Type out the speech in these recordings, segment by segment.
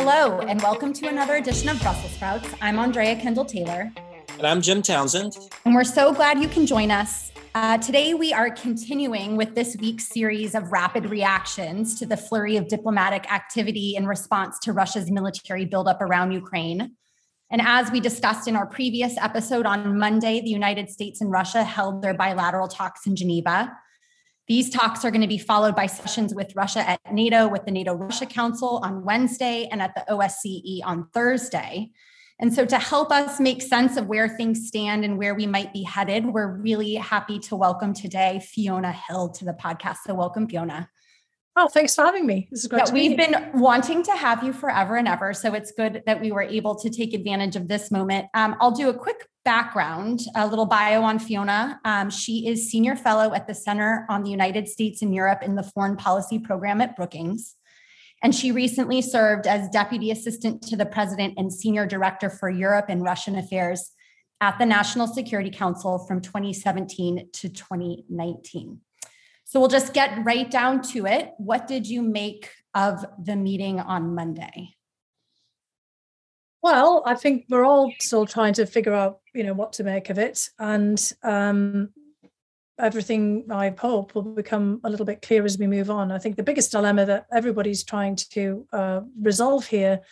Hello, and welcome to another edition of Brussels Sprouts. I'm Andrea Kendall Taylor. And I'm Jim Townsend. And we're so glad you can join us. Uh, today, we are continuing with this week's series of rapid reactions to the flurry of diplomatic activity in response to Russia's military buildup around Ukraine. And as we discussed in our previous episode on Monday, the United States and Russia held their bilateral talks in Geneva. These talks are going to be followed by sessions with Russia at NATO, with the NATO Russia Council on Wednesday, and at the OSCE on Thursday. And so, to help us make sense of where things stand and where we might be headed, we're really happy to welcome today Fiona Hill to the podcast. So, welcome, Fiona. Oh, thanks for having me. This is great. Yeah, we've be been wanting to have you forever and ever. So it's good that we were able to take advantage of this moment. Um, I'll do a quick background, a little bio on Fiona. Um, she is senior fellow at the Center on the United States and Europe in the Foreign Policy Program at Brookings. And she recently served as deputy assistant to the president and senior director for Europe and Russian affairs at the National Security Council from 2017 to 2019. So we'll just get right down to it. What did you make of the meeting on Monday? Well, I think we're all still trying to figure out, you know, what to make of it, and um, everything I hope will become a little bit clearer as we move on. I think the biggest dilemma that everybody's trying to uh, resolve here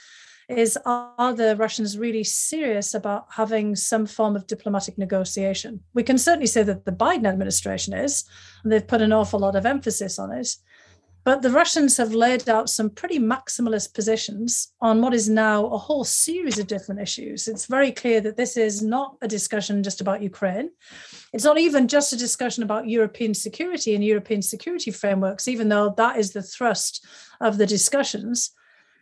is are the Russians really serious about having some form of diplomatic negotiation? We can certainly say that the Biden administration is, and they've put an awful lot of emphasis on it. But the Russians have laid out some pretty maximalist positions on what is now a whole series of different issues. It's very clear that this is not a discussion just about Ukraine. It's not even just a discussion about European security and European security frameworks, even though that is the thrust of the discussions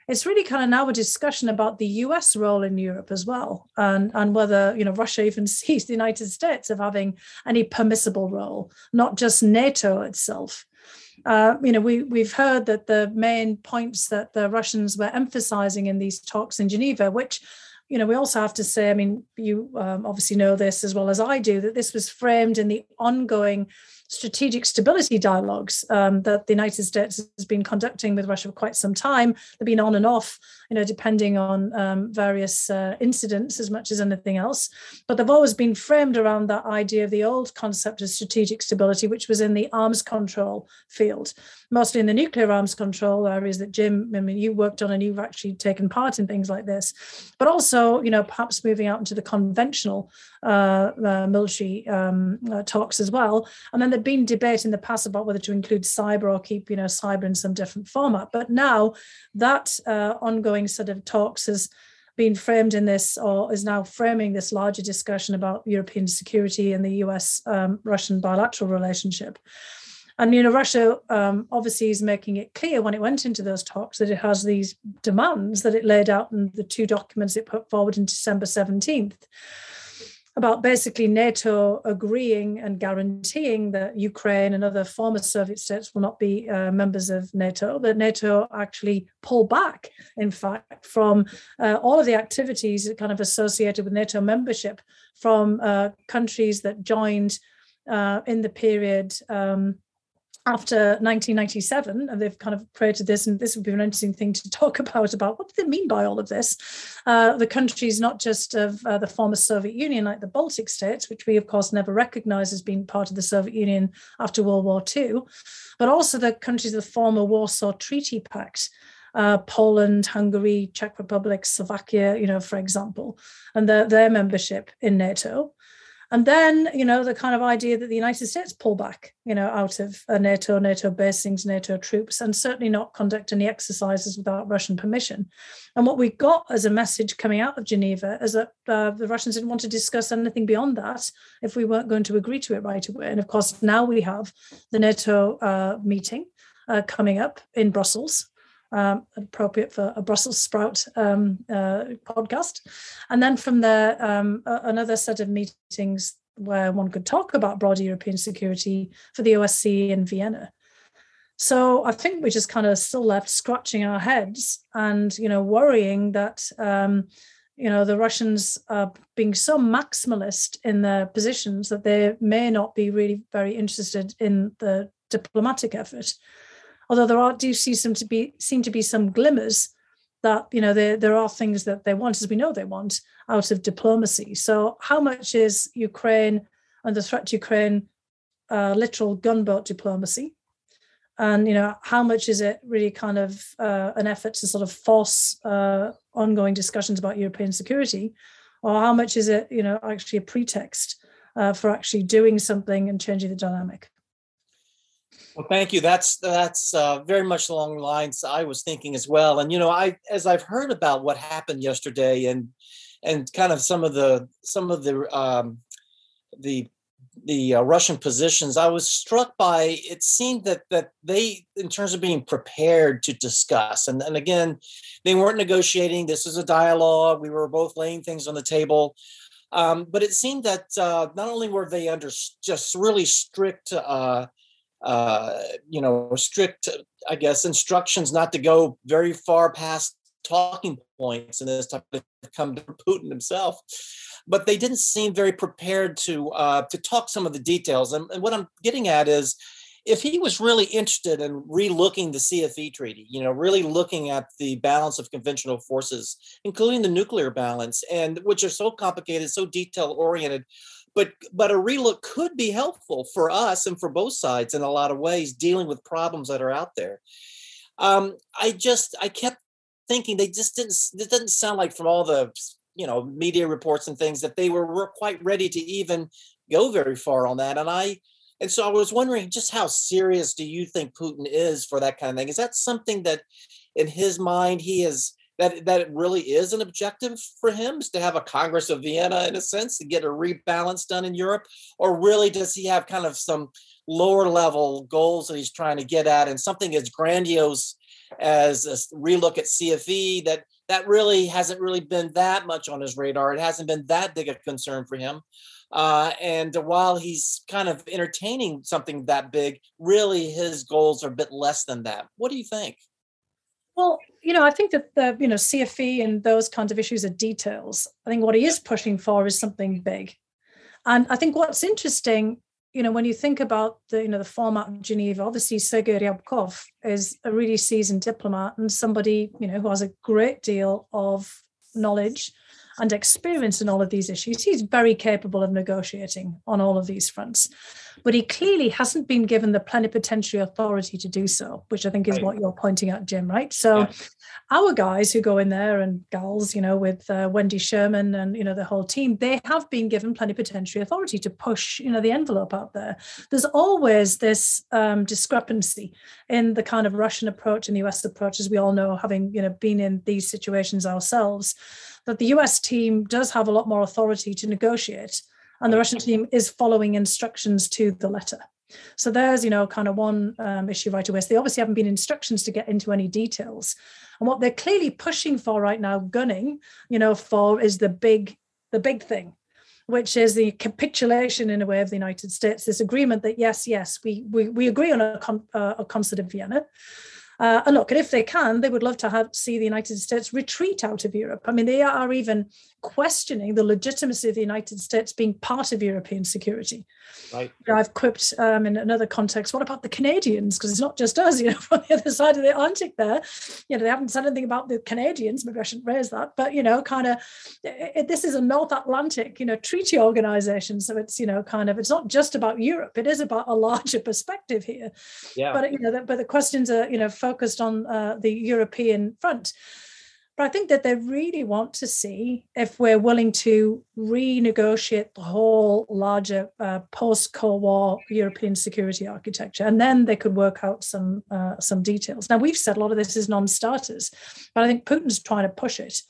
it's really kind of now a discussion about the US role in Europe as well, and, and whether you know Russia even sees the United States of having any permissible role, not just NATO itself. Uh, you know, we we've heard that the main points that the Russians were emphasizing in these talks in Geneva, which you know, we also have to say, I mean, you um, obviously know this as well as I do, that this was framed in the ongoing strategic stability dialogues um, that the United States has been conducting with Russia for quite some time. They've been on and off, you know, depending on um, various uh, incidents as much as anything else. But they've always been framed around that idea of the old concept of strategic stability, which was in the arms control field, mostly in the nuclear arms control areas that Jim, I mean, you worked on and you've actually taken part in things like this, but also, you know, perhaps moving out into the conventional uh, uh, military um, uh, talks as well. And then there'd been debate in the past about whether to include cyber or keep, you know, cyber in some different format. But now that uh, ongoing sort of talks has been framed in this, or is now framing this larger discussion about European security and the US um, Russian bilateral relationship. And you know, Russia um, obviously is making it clear when it went into those talks that it has these demands that it laid out in the two documents it put forward in December 17th about basically NATO agreeing and guaranteeing that Ukraine and other former Soviet states will not be uh, members of NATO, that NATO actually pull back, in fact, from uh, all of the activities that kind of associated with NATO membership from uh, countries that joined uh, in the period. Um, after 1997, and they've kind of created this, and this would be an interesting thing to talk about. About what do they mean by all of this? Uh, the countries, not just of uh, the former Soviet Union, like the Baltic states, which we of course never recognized as being part of the Soviet Union after World War II, but also the countries of the former Warsaw Treaty Pact. Uh, Poland, Hungary, Czech Republic, Slovakia, you know, for example, and their, their membership in NATO. And then, you know, the kind of idea that the United States pull back, you know, out of NATO, NATO basings, NATO troops, and certainly not conduct any exercises without Russian permission. And what we got as a message coming out of Geneva is that uh, the Russians didn't want to discuss anything beyond that if we weren't going to agree to it right away. And of course, now we have the NATO uh, meeting uh, coming up in Brussels um, appropriate for a Brussels sprout um, uh, podcast. And then from there, um, another set of meetings where one could talk about broader European security for the OSCE in Vienna. So I think we're just kind of still left scratching our heads and you know worrying that um, you know the Russians are being so maximalist in their positions that they may not be really very interested in the diplomatic effort although there are do see some to be seem to be some glimmers that you know there there are things that they want, as we know they want, out of diplomacy. So how much is Ukraine under threat to Ukraine uh, literal gunboat diplomacy? And you know how much is it really kind of uh, an effort to sort of force uh, ongoing discussions about European security, or how much is it you know actually a pretext uh, for actually doing something and changing the dynamic? Well, thank you. That's that's uh, very much along the lines I was thinking as well. And you know, I as I've heard about what happened yesterday and and kind of some of the some of the um, the the uh, Russian positions, I was struck by it seemed that that they, in terms of being prepared to discuss, and, and again, they weren't negotiating. This is a dialogue. We were both laying things on the table. Um, but it seemed that uh, not only were they under just really strict uh, uh, you know, strict, I guess, instructions not to go very far past talking points and this type of come to Putin himself. But they didn't seem very prepared to uh, to talk some of the details. And, and what I'm getting at is, if he was really interested in relooking the CFE treaty, you know, really looking at the balance of conventional forces, including the nuclear balance, and which are so complicated, so detail oriented, but but a relook could be helpful for us and for both sides in a lot of ways dealing with problems that are out there. Um, i just i kept thinking they just didn't it didn't sound like from all the you know media reports and things that they were, were quite ready to even go very far on that and i and so i was wondering just how serious do you think putin is for that kind of thing? Is that something that in his mind he is that that it really is an objective for him is to have a Congress of Vienna in a sense to get a rebalance done in Europe, or really does he have kind of some lower level goals that he's trying to get at, and something as grandiose as a relook at CFE that that really hasn't really been that much on his radar. It hasn't been that big a concern for him. Uh, and while he's kind of entertaining something that big, really his goals are a bit less than that. What do you think? Well, you know, I think that the you know CFE and those kinds of issues are details. I think what he is pushing for is something big, and I think what's interesting, you know, when you think about the you know the format of Geneva, obviously Sergei Ryabkov is a really seasoned diplomat and somebody you know who has a great deal of knowledge and experience in all of these issues. He's very capable of negotiating on all of these fronts, but he clearly hasn't been given the plenipotentiary authority to do so, which I think is right. what you're pointing out, Jim, right? So our guys who go in there and gals, you know, with uh, Wendy Sherman and, you know, the whole team, they have been given plenipotentiary authority to push, you know, the envelope out there. There's always this um, discrepancy in the kind of Russian approach and the US approach, as we all know, having, you know, been in these situations ourselves that the US team does have a lot more authority to negotiate, and the Russian team is following instructions to the letter. So there's, you know, kind of one um, issue right away. So they obviously haven't been instructions to get into any details. And what they're clearly pushing for right now, gunning, you know, for is the big, the big thing, which is the capitulation in a way of the United States. This agreement that yes, yes, we we, we agree on a, con, uh, a concert of Vienna. Uh, and look, if they can, they would love to have see the United States retreat out of Europe. I mean, they are even questioning the legitimacy of the United States being part of European security. Right. I've quipped um, in another context. What about the Canadians? Because it's not just us, you know, from the other side of the Atlantic. There, you know, they haven't said anything about the Canadians. Maybe I shouldn't raise that, but you know, kind of, this is a North Atlantic, you know, treaty organization. So it's you know, kind of, it's not just about Europe. It is about a larger perspective here. Yeah. But you know, the, but the questions are you know focused on uh, the European front. But I think that they really want to see if we're willing to renegotiate the whole larger uh, post-Cold War European security architecture, and then they could work out some uh, some details. Now we've said a lot of this is non-starters, but I think Putin's trying to push it.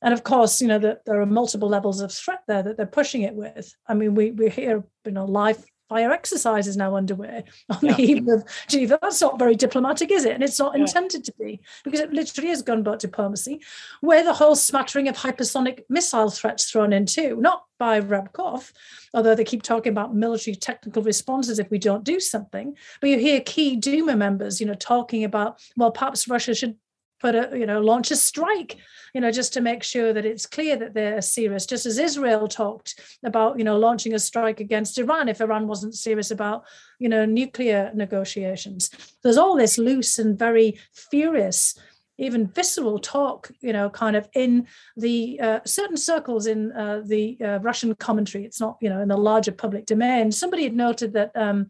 And of course, you know that there are multiple levels of threat there that they're pushing it with. I mean, we we hear you know live fire exercise is now underway on yeah. the eve of Geneva. That's not very diplomatic, is it? And it's not yeah. intended to be because it literally is gunboat diplomacy, where the whole smattering of hypersonic missile threats thrown in too, not by Ryabkov, although they keep talking about military technical responses if we don't do something. But you hear key Duma members, you know, talking about, well, perhaps Russia should put a, you know, launch a strike you know, just to make sure that it's clear that they're serious. Just as Israel talked about, you know, launching a strike against Iran if Iran wasn't serious about, you know, nuclear negotiations. There's all this loose and very furious even visceral talk, you know, kind of in the uh, certain circles in uh, the uh, Russian commentary. It's not, you know, in the larger public domain. Somebody had noted that um,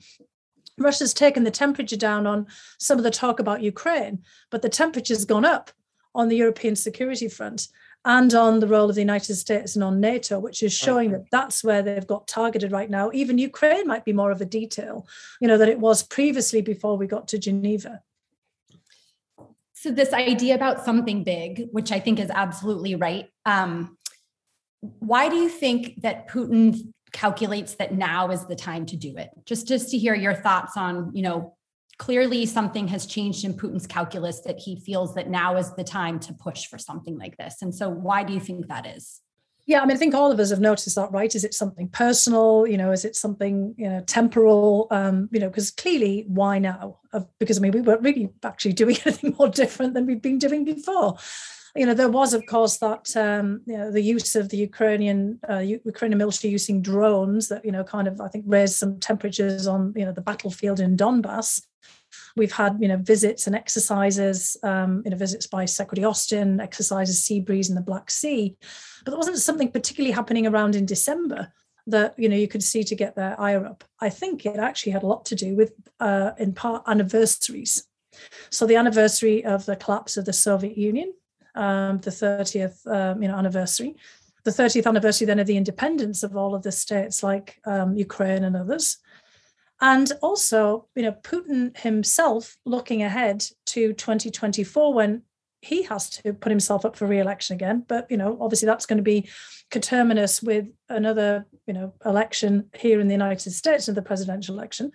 Russia's taken the temperature down on some of the talk about Ukraine, but the temperature's gone up on the European security front and on the role of the United States and on NATO, which is showing that that's where they've got targeted right now. Even Ukraine might be more of a detail, you know, that it was previously before we got to Geneva. So this idea about something big, which I think is absolutely right. Um, why do you think that Putin calculates that now is the time to do it? Just just to hear your thoughts on, you know, clearly something has changed in Putin's calculus that he feels that now is the time to push for something like this. And so why do you think that is? Yeah, I mean, I think all of us have noticed that, right? Is it something personal? You know, is it something you know temporal? Um, you know, because clearly, why now? Because I mean, we weren't really actually doing anything more different than we've been doing before. You know, there was, of course, that um, you know the use of the Ukrainian uh, Ukrainian military using drones that you know kind of I think raised some temperatures on you know the battlefield in Donbass. We've had, you know, visits and exercises, um, you know, visits by Secretary Austin, exercises Sea Breeze in the Black Sea. But there wasn't something particularly happening around in December that you know you could see to get their ire up. I think it actually had a lot to do with, uh, in part, anniversaries. So the anniversary of the collapse of the Soviet Union, um, the 30th, um, you know, anniversary, the 30th anniversary then of the independence of all of the states like um, Ukraine and others, and also, you know, Putin himself looking ahead to 2024 when he has to put himself up for re-election again. But you know, obviously that's going to be coterminous with another, you know, election here in the United States and the presidential election.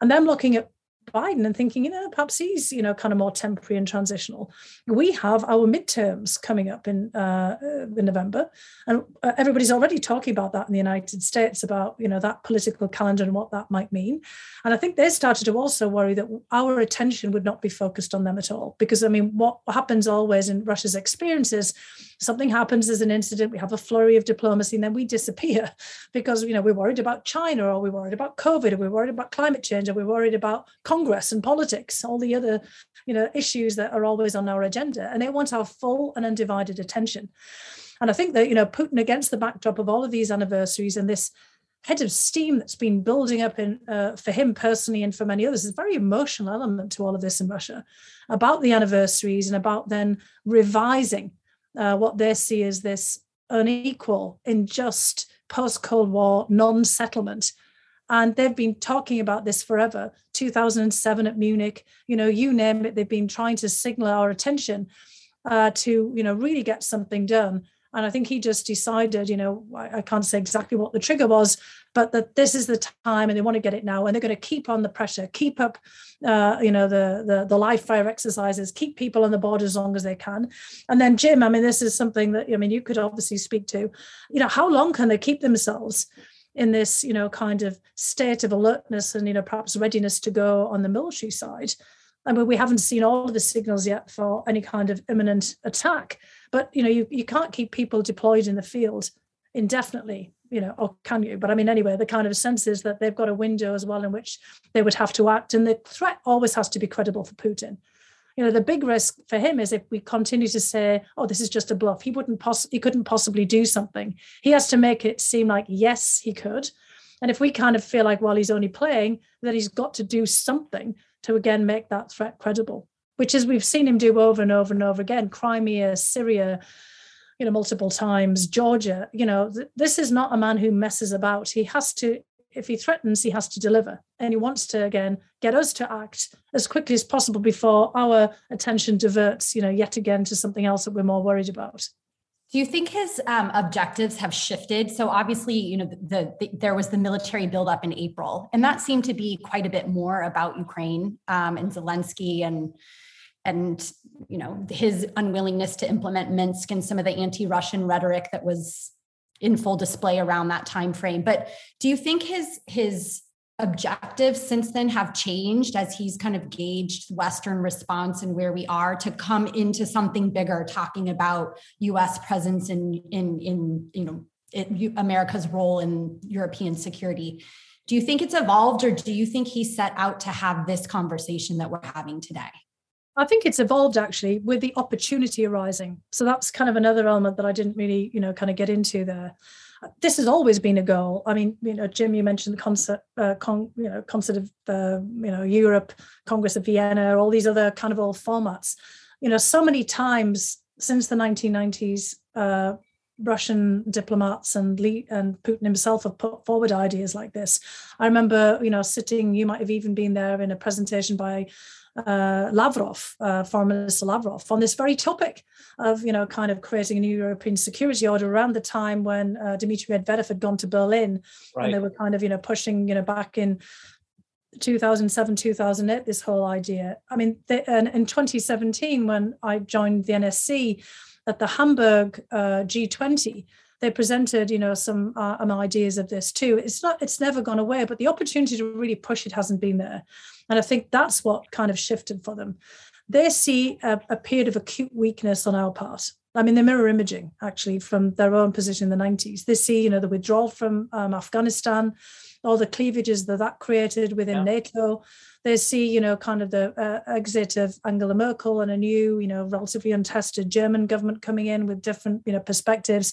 And then looking at Biden and thinking, you know, perhaps he's, you know, kind of more temporary and transitional. We have our midterms coming up in uh, in November, and uh, everybody's already talking about that in the United States about, you know, that political calendar and what that might mean. And I think they started to also worry that our attention would not be focused on them at all, because I mean, what happens always in Russia's experiences, something happens as an incident, we have a flurry of diplomacy, and then we disappear because you know we're worried about China, or we're worried about COVID, or we're worried about climate change, or we're worried about Congress and politics, all the other, you know, issues that are always on our agenda. And it wants our full and undivided attention. And I think that, you know, Putin against the backdrop of all of these anniversaries and this head of steam that's been building up in uh, for him personally and for many others. is a very emotional element to all of this in Russia about the anniversaries and about then revising uh, what they see as this unequal, unjust post Cold War non settlement and they've been talking about this forever. 2007 at munich you know you name it they've been trying to signal our attention uh, to you know really get something done and i think he just decided you know I, I, can't say exactly what the trigger was but that this is the time and they want to get it now and they're going to keep on the pressure keep up uh, you know the, the the live fire exercises keep people on the board as long as they can and then jim i mean this is something that i mean you could obviously speak to you know how long can they keep themselves in this, you know, kind of state of alertness and, you know, perhaps readiness to go on the military side. I mean, we haven't seen all of the signals yet for any kind of imminent attack, but you know, you, you can't keep people deployed in the field indefinitely, you know, or can you? But I mean, anyway, the kind of sense is that they've got a window as well in which they would have to act, and the threat always has to be credible for Putin. You know the big risk for him is if we continue to say oh this is just a bluff he wouldn't poss- he couldn't possibly do something. He has to make it seem like yes he could. And if we kind of feel like well he's only playing then he's got to do something to again make that threat credible which is we've seen him do over and over and over again crimea syria you know multiple times georgia you know th- this is not a man who messes about he has to if he threatens, he has to deliver. And he wants to, again, get us to act as quickly as possible before our attention diverts, you know, yet again to something else that we're more worried about. Do you think his um, objectives have shifted? So obviously, you know, the, the, there was the military buildup in April, and that seemed to be quite a bit more about Ukraine um, and Zelensky and and you know his unwillingness to implement Minsk and some of the anti-Russian rhetoric that was in full display around that time frame but do you think his his objectives since then have changed as he's kind of gauged western response and where we are to come into something bigger talking about us presence in in in you know it, america's role in european security do you think it's evolved or do you think he set out to have this conversation that we're having today I think it's evolved actually with the opportunity arising. So that's kind of another element that I didn't really, you know, kind of get into there. This has always been a goal. I mean, you know, Jim, you mentioned the concert, uh, con, you know, concert of, uh, you know, Europe, Congress of Vienna, all these other kind of old formats. You know, so many times since the 1990s, uh, Russian diplomats and Lee and Putin himself have put forward ideas like this. I remember, you know, sitting. You might have even been there in a presentation by uh, Lavrov, uh, Foreign Minister Lavrov, on this very topic of, you know, kind of creating a new European security order around the time when uh, Dmitry Medvedev had gone to Berlin, right. and they were kind of, you know, pushing, you know, back in 2007 2008 this whole idea i mean they, and in 2017 when i joined the nsc at the hamburg uh, g20 they presented you know some uh, ideas of this too. It's not it's never gone away but the opportunity to really push it hasn't been there. And i think that's what kind of shifted for them. They see a, a period of acute weakness on our part. I mean, the mirror imaging actually from their own position in the 90s. They see, you know, the withdrawal from um, Afghanistan, all the cleavages that that created within yeah. NATO. They see, you know, kind of the uh, exit of Angela Merkel and a new, you know, relatively untested German government coming in with different, you know, perspectives.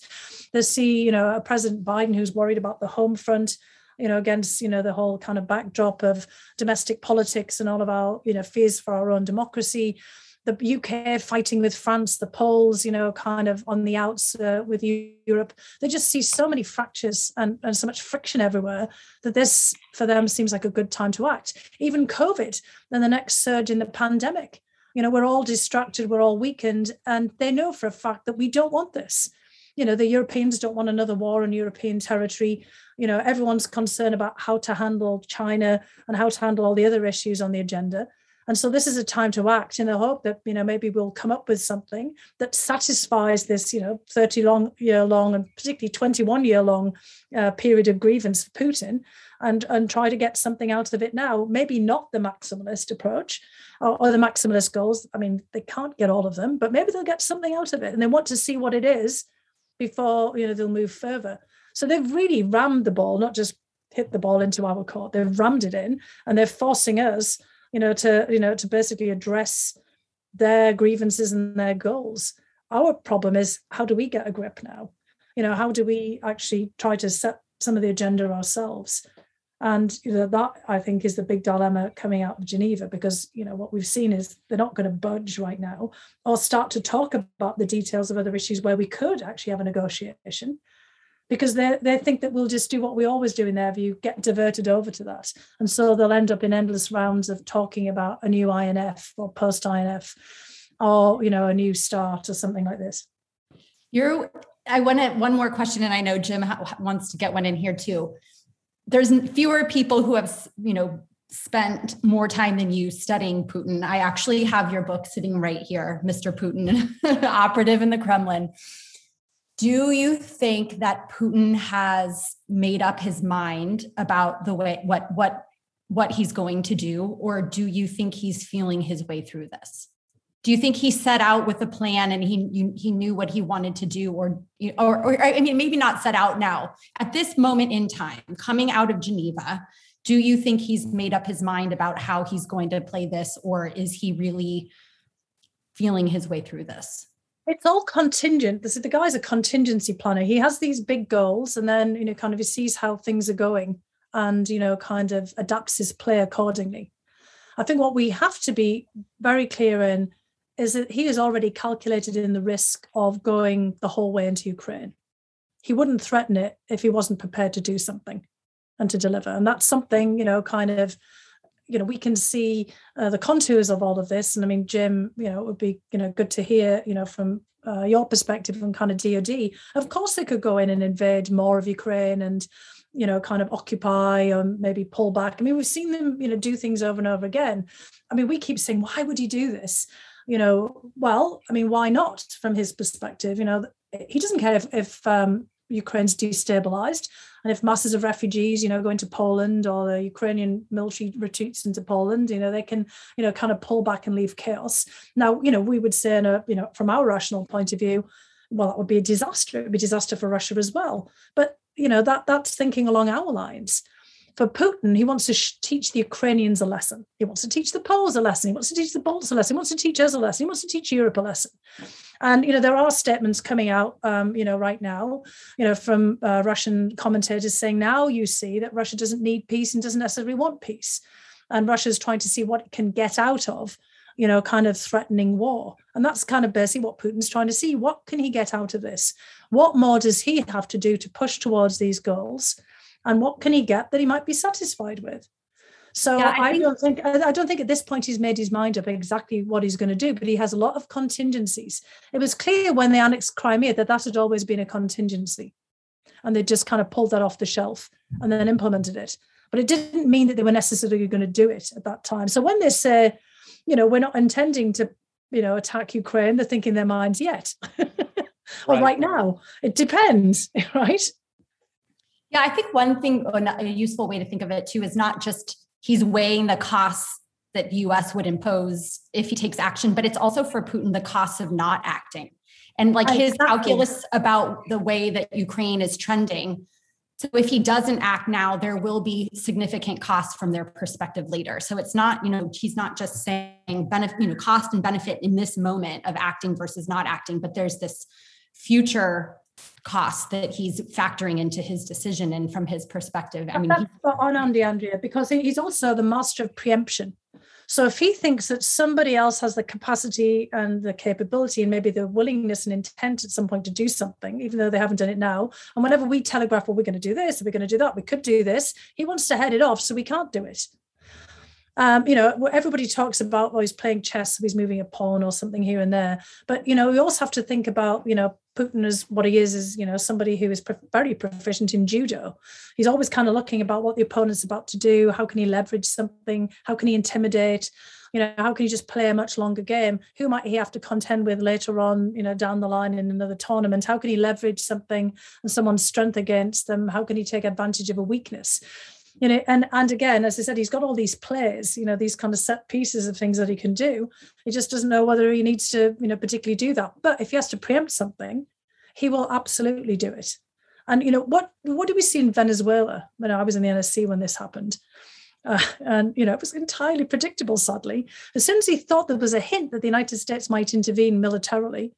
They see, you know, a President Biden who's worried about the home front you know, against, you know, the whole kind of backdrop of domestic politics and all of our, you know, fears for our own democracy the UK fighting with France, the Poles, you know, kind of on the outs uh, with Europe. They just see so many fractures and, and so much friction everywhere that this for them seems like a good time to act. Even COVID, then the next surge in the pandemic. You know, we're all distracted, we're all weakened, and they know for a fact that we don't want this. You know, the Europeans don't want another war on European territory. You know, everyone's concerned about how to handle China and how to handle all the other issues on the agenda. And so this is a time to act in the hope that, you know, maybe we'll come up with something that satisfies this, you know, 30 long year long and particularly 21 year long uh, period of grievance for Putin and, and try to get something out of it now. Maybe not the maximalist approach or, or the maximalist goals. I mean, they can't get all of them, but maybe they'll get something out of it and they want to see what it is before, you know, they'll move further. So they've really rammed the ball, not just hit the ball into our court. They've rammed it in and they're forcing us you know, to you know, to basically address their grievances and their goals. Our problem is how do we get a grip now? You know, how do we actually try to set some of the agenda ourselves? And you know, that I think is the big dilemma coming out of Geneva, because you know what we've seen is they're not going to budge right now or start to talk about the details of other issues where we could actually have a negotiation because they they think that we'll just do what we always do in their view, get diverted over to that, and so they'll end up in endless rounds of talking about a new INF or post INF, or you know a new start or something like this. You're. I want to one more question, and I know Jim wants to get one in here too. There's fewer people who have you know spent more time than you studying Putin. I actually have your book sitting right here, Mr. Putin, operative in the Kremlin. Do you think that Putin has made up his mind about the way what what what he's going to do or do you think he's feeling his way through this? Do you think he set out with a plan and he you, he knew what he wanted to do or, or or I mean maybe not set out now. At this moment in time, coming out of Geneva, do you think he's made up his mind about how he's going to play this or is he really feeling his way through this? It's all contingent. This, the guy's a contingency planner. He has these big goals, and then you know, kind of he sees how things are going, and you know, kind of adapts his play accordingly. I think what we have to be very clear in is that he has already calculated in the risk of going the whole way into Ukraine. He wouldn't threaten it if he wasn't prepared to do something and to deliver. And that's something, you know, kind of you know we can see uh, the contours of all of this. And i mean jim you know it would be you know good to hear you know from uh, your perspective and kind of dod of course they could go in and invade more of ukraine and you know kind of occupy or maybe pull back. I mean we've seen them you know do things over and over again. I mean we keep saying why would he do this? You know well i mean why not from his perspective? You know he doesn't care if, if um, Ukraine's destabilized. And if masses of refugees, you know, go into Poland or the Ukrainian military retreats into Poland, you know, they can, you know, kind of pull back and leave chaos. Now, you know, we would say, in a, you know, from our rational point of view, well, that would be a disaster. It would be a disaster for Russia as well. But, you know, that that's thinking along our lines. For Putin, he wants to sh- teach the Ukrainians a lesson. He wants to teach the Poles a lesson. He wants to teach the Balts a lesson. He wants to teach us a lesson. He wants to teach Europe a lesson. And you know there are statements coming out, um, you know, right now, you know, from uh, Russian commentators saying now you see that Russia doesn't need peace and doesn't necessarily want peace, and Russia's trying to see what it can get out of, you know, kind of threatening war. And that's kind of basically what Putin's trying to see. What can he get out of this? What more does he have to do to push towards these goals? And what can he get that he might be satisfied with? So yeah, I, I think, don't think I don't think at this point he's made his mind up exactly what he's going to do, but he has a lot of contingencies. It was clear when they annexed Crimea that that had always been a contingency, and they just kind of pulled that off the shelf and then implemented it. But it didn't mean that they were necessarily going to do it at that time. So when they say, you know, we're not intending to, you know, attack Ukraine, they're thinking their minds yet. or right. right now, it depends, right? Yeah, I think one thing, a useful way to think of it too, is not just he's weighing the costs that the US would impose if he takes action, but it's also for Putin the costs of not acting. And like his calculus about the way that Ukraine is trending. So if he doesn't act now, there will be significant costs from their perspective later. So it's not, you know, he's not just saying benefit, you know, cost and benefit in this moment of acting versus not acting, but there's this future costs that he's factoring into his decision and from his perspective. I mean, that's on Andy Andrea because he's also the master of preemption. So if he thinks that somebody else has the capacity and the capability and maybe the willingness and intent at some point to do something, even though they haven't done it now, and whenever we telegraph, well, we're going to do this, we're going to do that, we could do this, he wants to head it off, so we can't do it. Um, you know, everybody talks about, well, he's playing chess, he's moving a pawn or something here and there. But, you know, we also have to think about, you know, Putin is what he is, is, you know, somebody who is very proficient in judo. He's always kind of looking about what the opponent's about to do. How can he leverage something? How can he intimidate? You know, how can he just play a much longer game? Who might he have to contend with later on, you know, down the line in another tournament? How can he leverage something and someone's strength against them? How can he take advantage of a weakness? You know and and again as i said he's got all these plays you know these kind of set pieces of things that he can do. He just doesn't know whether he needs to you know particularly do that. But if he has to preempt something he will absolutely do it. And you know what what did we see in venezuela when i was in the nsc when this happened? Uh, and you know it was entirely predictable sadly. As soon as he thought there was a hint that the united states might intervene militarily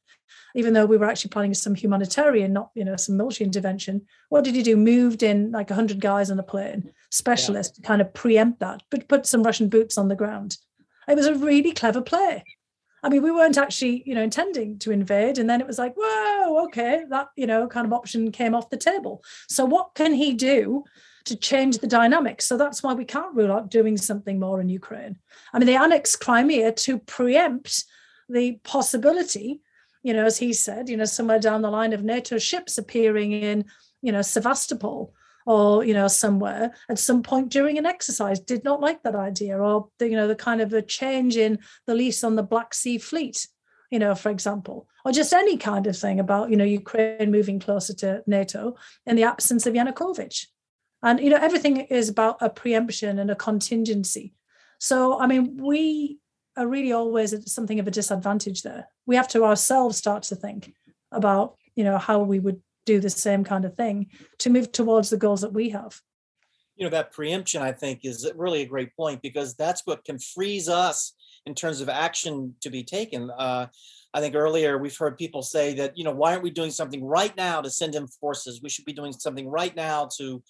even though we were actually planning some humanitarian, not you know some military intervention. What did he do? Moved in like hundred guys on a plane, specialist yeah. to kind of preempt that, but put some Russian boots on the ground. It was a really clever play. I mean, we weren't actually, you know, intending to invade, and then it was like, whoa, okay, that you know kind of option came off the table. So what can he do? to change the dynamics. So that's why we can't rule out doing something more in Ukraine. I mean, they annexed Crimea to preempt the possibility you know, as he said, you know, somewhere down the line of NATO ships appearing in, you know, Sevastopol or you know somewhere at some point during an exercise. Did not like that idea or the, you know the kind of a change in the lease on the black sea fleet you know for example or just any kind of thing about you know ukraine moving closer to nato in the absence of yanukovych. And you know everything is about a preemption and a contingency. So i mean we are really always something of a disadvantage there. We have to ourselves start to think about, you know, how we would do the same kind of thing to move towards the goals that we have. You know, that preemption, I think, is really a great point because that's what can freeze us in terms of action to be taken. Uh, I think earlier we've heard people say that, you know, why aren't we doing something right now to send in forces? We should be doing something right now to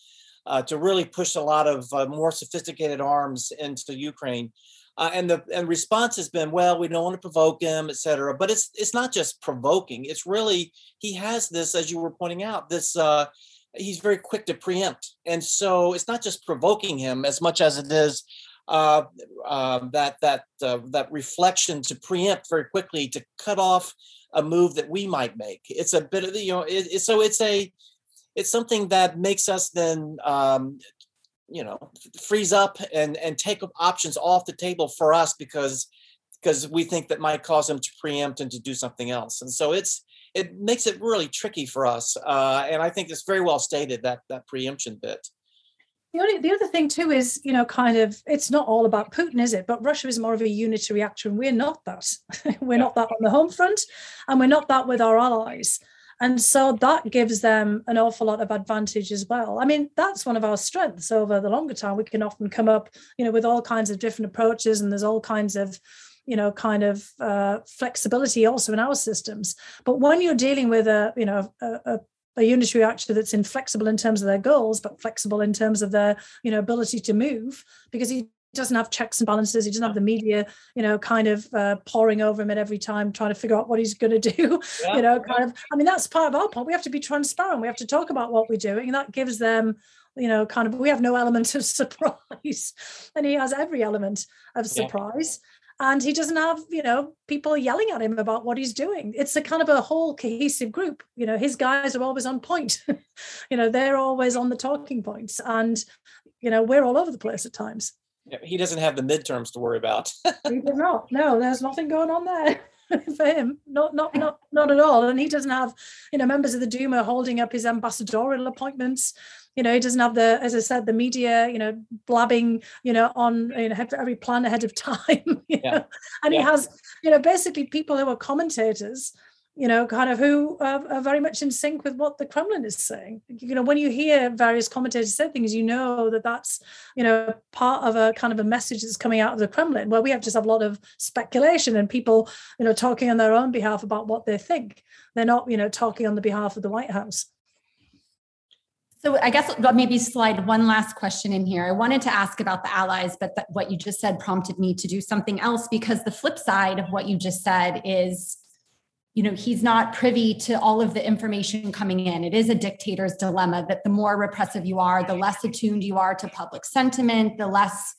uh, to really push a lot of uh, more sophisticated arms into Ukraine. Uh, and the and response has been, well, we don't want to provoke him, et cetera. But it's it's not just provoking. It's really he has this, as you were pointing out, this uh, he's very quick to preempt, and so it's not just provoking him as much as it is uh, uh, that that uh, that reflection to preempt very quickly to cut off a move that we might make. It's a bit of the you know it, it, so it's a it's something that makes us then um, you know freeze up and and take options off the table for us because because we think that might cause them to preempt and to do something else. And so it's it makes it really tricky for us uh, and i think it's very well stated that that preemption bit. The, only, the other thing too is you know kind of it's not all about putin is it? But russia is more of a unitary actor and we're not that. We're yeah. not that on the home front and we're not that with our allies And so that gives them an awful lot of advantage as well. I mean, that's one of our strengths over the longer time. We can often come up, you know, with all kinds of different approaches, and there's all kinds of, you know, kind of uh, flexibility also in our systems. But when you're dealing with a, you know, a, a a unitary actor that's inflexible in terms of their goals, but flexible in terms of their, you know, ability to move, because he doesn't have checks and balances. He doesn't have the media, you know, kind of uh, pouring over him at every time, trying to figure out what he's going to do. Yeah. You know, kind of. I mean, that's part of our point. We have to be transparent. We have to talk about what we're doing, and that gives them, you know, kind of. We have no element of surprise, and he has every element of surprise. Yeah. And he doesn't have, you know, people yelling at him about what he's doing. It's a kind of a whole cohesive group. You know, his guys are always on point. you know, they're always on the talking points, and you know, we're all over the place at times he doesn't have the midterms to worry about. he does not. No, there's nothing going on there for him. Not, not, not, not at all. And he doesn't have, you know, members of the Duma holding up his ambassadorial appointments. You know, he doesn't have the, as I said, the media, you know, blabbing, you know, on you know every plan ahead of time. Yeah. know? And yeah. he has, you know, basically people who are commentators you know, kind of who are, are, very much in sync with what the Kremlin is saying. You know, when you hear various commentators say things, you know that that's, you know, part of a kind of a message that's coming out of the Kremlin, where we have just have a lot of speculation and people, you know, talking on their own behalf about what they think. They're not, you know, talking on the behalf of the White House. So I guess maybe slide one last question in here. I wanted to ask about the allies, but what you just said prompted me to do something else because the flip side of what you just said is you know he's not privy to all of the information coming in. It is a dictator's dilemma that the more repressive you are the less attuned you are to public sentiment the less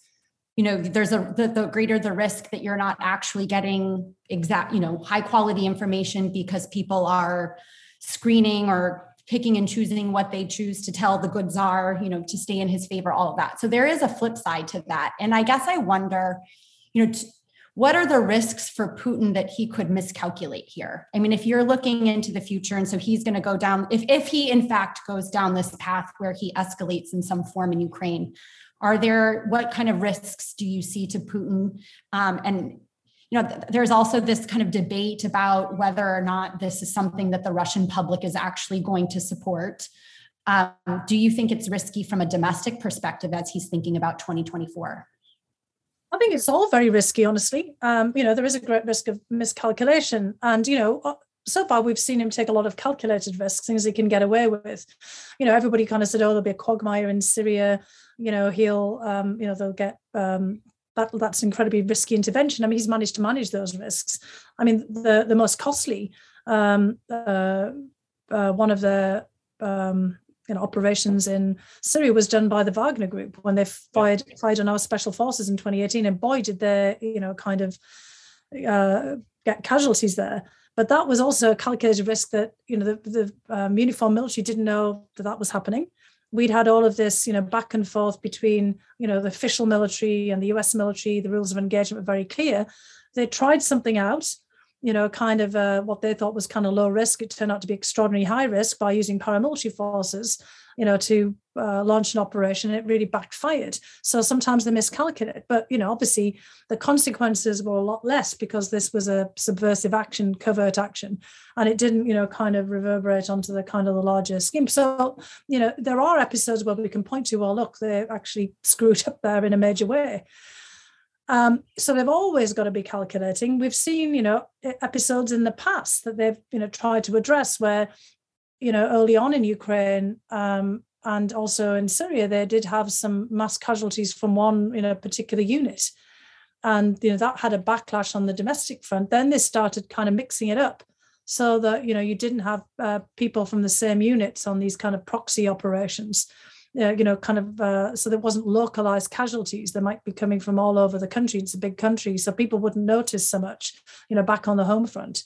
you know there's a the, the greater the risk that you're not actually getting exact you know high quality information because people are screening or picking and choosing what they choose to tell the good czar you know to stay in his favor all of that. So there is a flip side to that. And i guess i wonder you know t- what are the risks for Putin that he could miscalculate here? I mean, if you're looking into the future, and so he's going to go down, if, if he in fact goes down this path where he escalates in some form in Ukraine, are there, what kind of risks do you see to Putin? Um, and you know, there's also this kind of debate about whether or not this is something that the Russian public is actually going to support. Um, do you think it's risky from a domestic perspective as he's thinking about 2024? I think it's all very risky, honestly. Um, you know, there is a great risk of miscalculation. And, you know, uh, so far we've seen him take a lot of calculated risks, things he can get away with. You know, everybody kind of said, oh, there'll be a quagmire in Syria. You know, he'll, um, you know, they'll get um, that, that's incredibly risky intervention. I mean, he's managed to manage those risks. I mean, the the most costly um, uh, uh, one of the um, you know, operations in Syria was done by the Wagner Group when they fired fired on our special forces in 2018, and boy, did they you know kind of uh, get casualties there. But that was also a calculated risk that you know the, the um, uniform military didn't know that that was happening. We'd had all of this, you know, back and forth between, you know, the official military and the U.S. military. The rules of engagement were very clear. They tried something out you know, kind of uh, what they thought was kind of low risk. It turned out to be extraordinary high risk by using paramilitary forces, you know, to uh, launch an operation. It really backfired. So sometimes they miscalculate. But, you know, obviously the consequences were a lot less because this was a subversive action, covert action, and it didn't, you know, kind of reverberate onto the kind of the larger scheme. So, you know, there are episodes where we can point to, well, look, they actually screwed up there in a major way. Um, so they've always got to be calculating. We've seen, you know, episodes in the past that they've, you know, tried to address where, you know, early on in Ukraine um, and also in Syria, they did have some mass casualties from one, you know, particular unit, and you know that had a backlash on the domestic front. Then they started kind of mixing it up so that you know you didn't have uh, people from the same units on these kind of proxy operations uh, you know, kind of uh, so there wasn't localized casualties. They might be coming from all over the country. It's a big country, so people wouldn't notice so much, you know, back on the home front.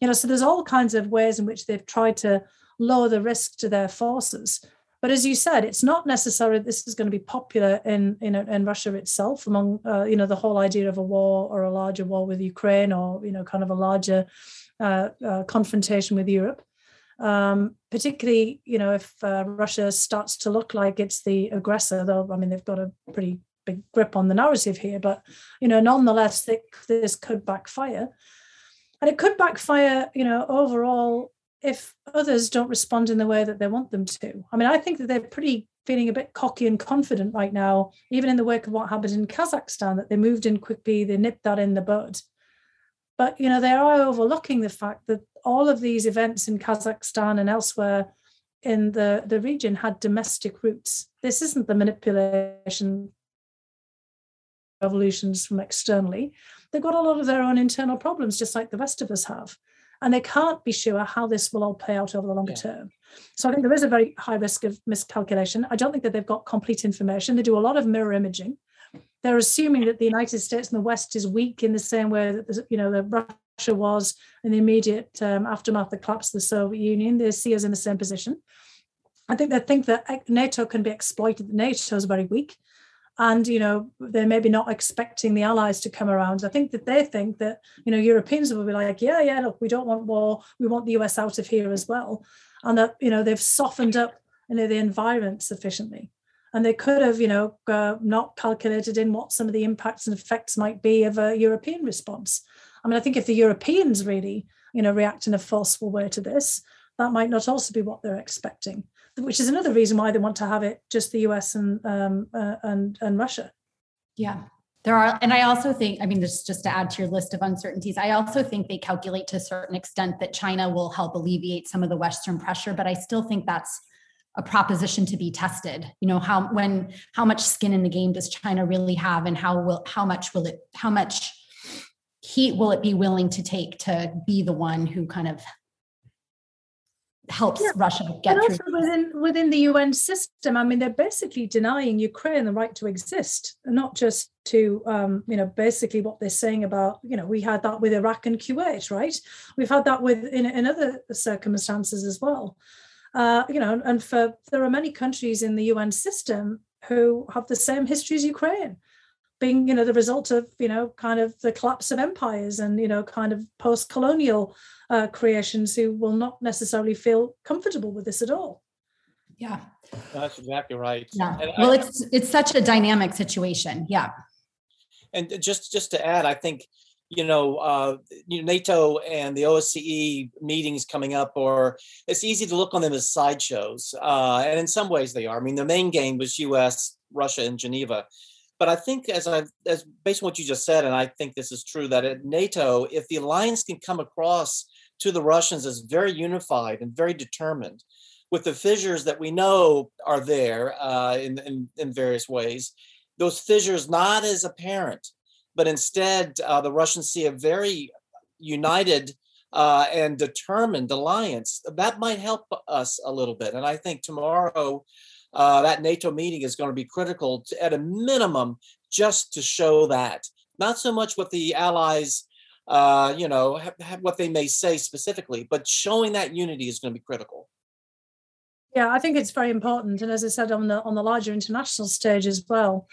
You know, so there's all kinds of ways in which they've tried to lower the risk to their forces. But as you said, it's not necessarily this is going to be popular in in, in Russia itself among uh, you know the whole idea of a war or a larger war with Ukraine or you know kind of a larger uh, uh, confrontation with Europe um, particularly you know if uh, Russia starts to look like it's the aggressor. Though I mean they've got a pretty big grip on the narrative here, but you know nonetheless they, this could backfire, and it could backfire you know overall if others don't respond in the way that they want them to. I mean, I think that they're pretty feeling a bit cocky and confident right now, even in the wake of what happened in Kazakhstan, that they moved in quickly, they nipped that in the bud. But you know, they are overlooking the fact that all of these events in Kazakhstan and elsewhere in the, the region had domestic roots. This isn't the manipulation revolutions from externally. They've got a lot of their own internal problems, just like the rest of us have. And they can't be sure how this will all play out over the longer yeah. term. So I think there is a very high risk of miscalculation. I don't think that they've got complete information. They do a lot of mirror imaging. They're assuming that the United States and the West is weak in the same way that you know the Russia was in the immediate um, aftermath of the collapse of the Soviet Union. They see us in the same position. I think they think that NATO can be exploited. NATO is very weak and you know they're maybe not expecting the allies to come around i think that they think that you know europeans will be like yeah yeah look we don't want war we want the us out of here as well and that you know they've softened up you know the environment sufficiently and they could have you know uh, not calculated in what some of the impacts and effects might be of a european response i mean i think if the europeans really you know react in a forceful way to this that might not also be what they're expecting which is another reason why they want to have it just the US and um, uh, and and Russia. Yeah. There are, and I also think, I mean, just, just to add to your list of uncertainties, I also think they calculate to a certain extent that China will help alleviate some of the Western pressure, but I still think that's a proposition to be tested. You know, how when how much skin in the game does China really have, and how will how much will it how much heat will it be willing to take to be the one who kind of helps yeah. Russia get and through. within within the UN system, I mean, they're basically denying Ukraine the right to exist, not just to um, you know basically what they're saying about you know we had that with Iraq and Kuwait, right? We've had that with in, in other circumstances as well. Uh, you know, and for there are many countries in the UN system who have the same history as Ukraine being you know the result of you know kind of the collapse of empires and you know kind of post-colonial uh, creations who will not necessarily feel comfortable with this at all yeah that's exactly right yeah and well I, it's it's such a dynamic situation yeah and just just to add i think you know, uh, NATO and the OSCE meetings coming up, or it's easy to look on them as sideshows, uh, and in some ways they are. I mean, the main game was U.S., Russia, and Geneva. But I think, as I as based on what you just said, and I think this is true, that at NATO, if the alliance can come across to the Russians as very unified and very determined, with the fissures that we know are there uh, in, in, in various ways, those fissures not as apparent, but instead uh, the Russians see a very united uh, and determined alliance. That might help us a little bit. And I think tomorrow uh, that NATO meeting is going to be critical to, at a minimum just to show that. Not so much what the allies, uh, you know, have, what they may say specifically, but showing that unity is going to be critical. Yeah, I think it's very important, and as I said on the on the larger international stage as well,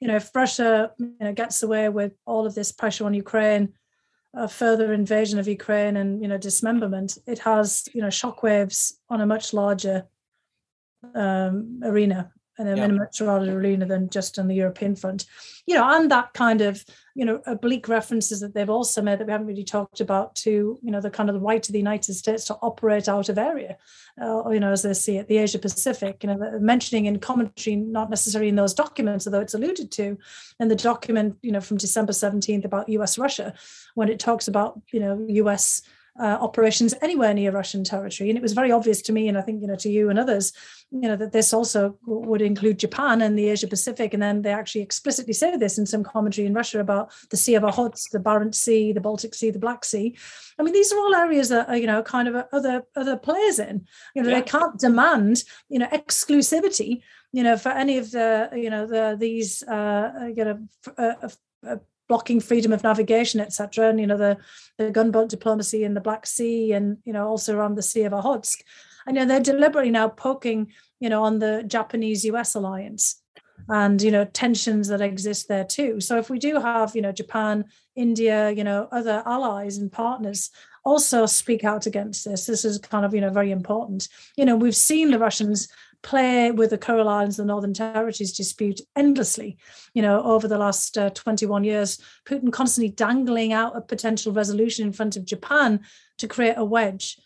you know, if Russia you know, gets away with all of this pressure on Ukraine, a further invasion of Ukraine, and you know, dismemberment, it has you know shockwaves on a much larger um, arena and yeah. a much larger arena than just on the European front. You know, and that kind of, you know, oblique references that they've also made that we haven't really talked about to, you know, the kind of the right of the United States to operate out of area, uh, you know, as they see it, the Asia Pacific, you know, mentioning in commentary, not necessarily in those documents, although it's alluded to in the document, you know, from December 17th about US Russia, when it talks about, you know, US uh, operations anywhere near Russian territory. And it was very obvious to me, and I think you know to you and others, you know that this also would include Japan and the Asia Pacific. And then they actually explicitly say this in some commentary in Russia about the Sea of Okhotsk, the Barents Sea, the Baltic Sea, the Black Sea. I mean, these are all areas that are, you know kind of other other players in. You know, yeah. they can't demand you know exclusivity. You know, for any of the you know the these uh, you know. Uh, uh, blocking freedom of navigation, etc. And you know the the gunboat diplomacy in the Black Sea, and you know also around the Sea of Okhotsk. And you know they're deliberately now poking you know on the Japanese-U.S. alliance and you know tensions that exist there too. So if we do have you know Japan, India, you know other allies and partners also speak out against this, this is kind of you know very important. You know we've seen the Russians play with the Kuril Islands, the Northern Territories dispute endlessly, you know, over the last uh, 21 years. Putin constantly dangling out a potential resolution in front of Japan to create a wedge.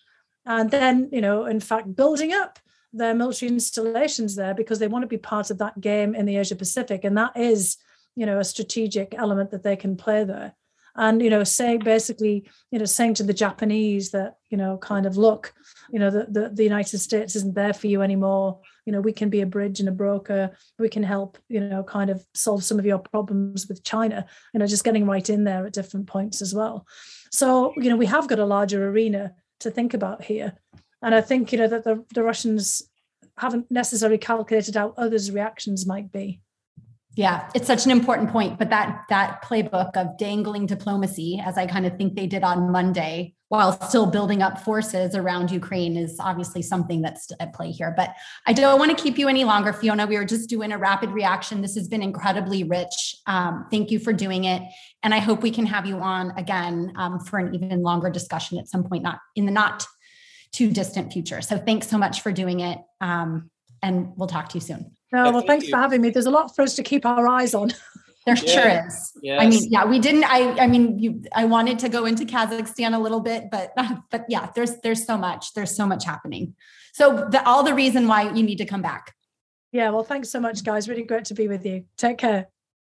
and then you know in fact building up their military installations there because they want to be part of that game in the asia pacific and that is you know a strategic element that they can play there and you know saying basically you know saying to the japanese that you know kind of look you know the, the, the united states isn't there for you anymore you know we can be a bridge and a broker we can help you know kind of solve some of your problems with china you know just getting right in there at different points as well so you know we have got a larger arena to think about here. And I think, you know, that the, the Russians haven't necessarily calculated how others' reactions might be. Yeah, it's such an important point. But that that playbook of dangling diplomacy, as I kind of think they did on Monday, while still building up forces around Ukraine, is obviously something that's at play here. But I don't want to keep you any longer, Fiona. We were just doing a rapid reaction. This has been incredibly rich. Um, thank you for doing it, and I hope we can have you on again um, for an even longer discussion at some point, not in the not too distant future. So thanks so much for doing it, um, and we'll talk to you soon. No, well, thanks you. for having me. There's a lot for us to keep our eyes on. There yeah. sure is. Yes. I mean, yeah, we didn't. I, I mean, you. I wanted to go into Kazakhstan a little bit, but, but yeah, there's, there's so much. There's so much happening. So the, all the reason why you need to come back. Yeah. Well, thanks so much, guys. Really great to be with you. Take care.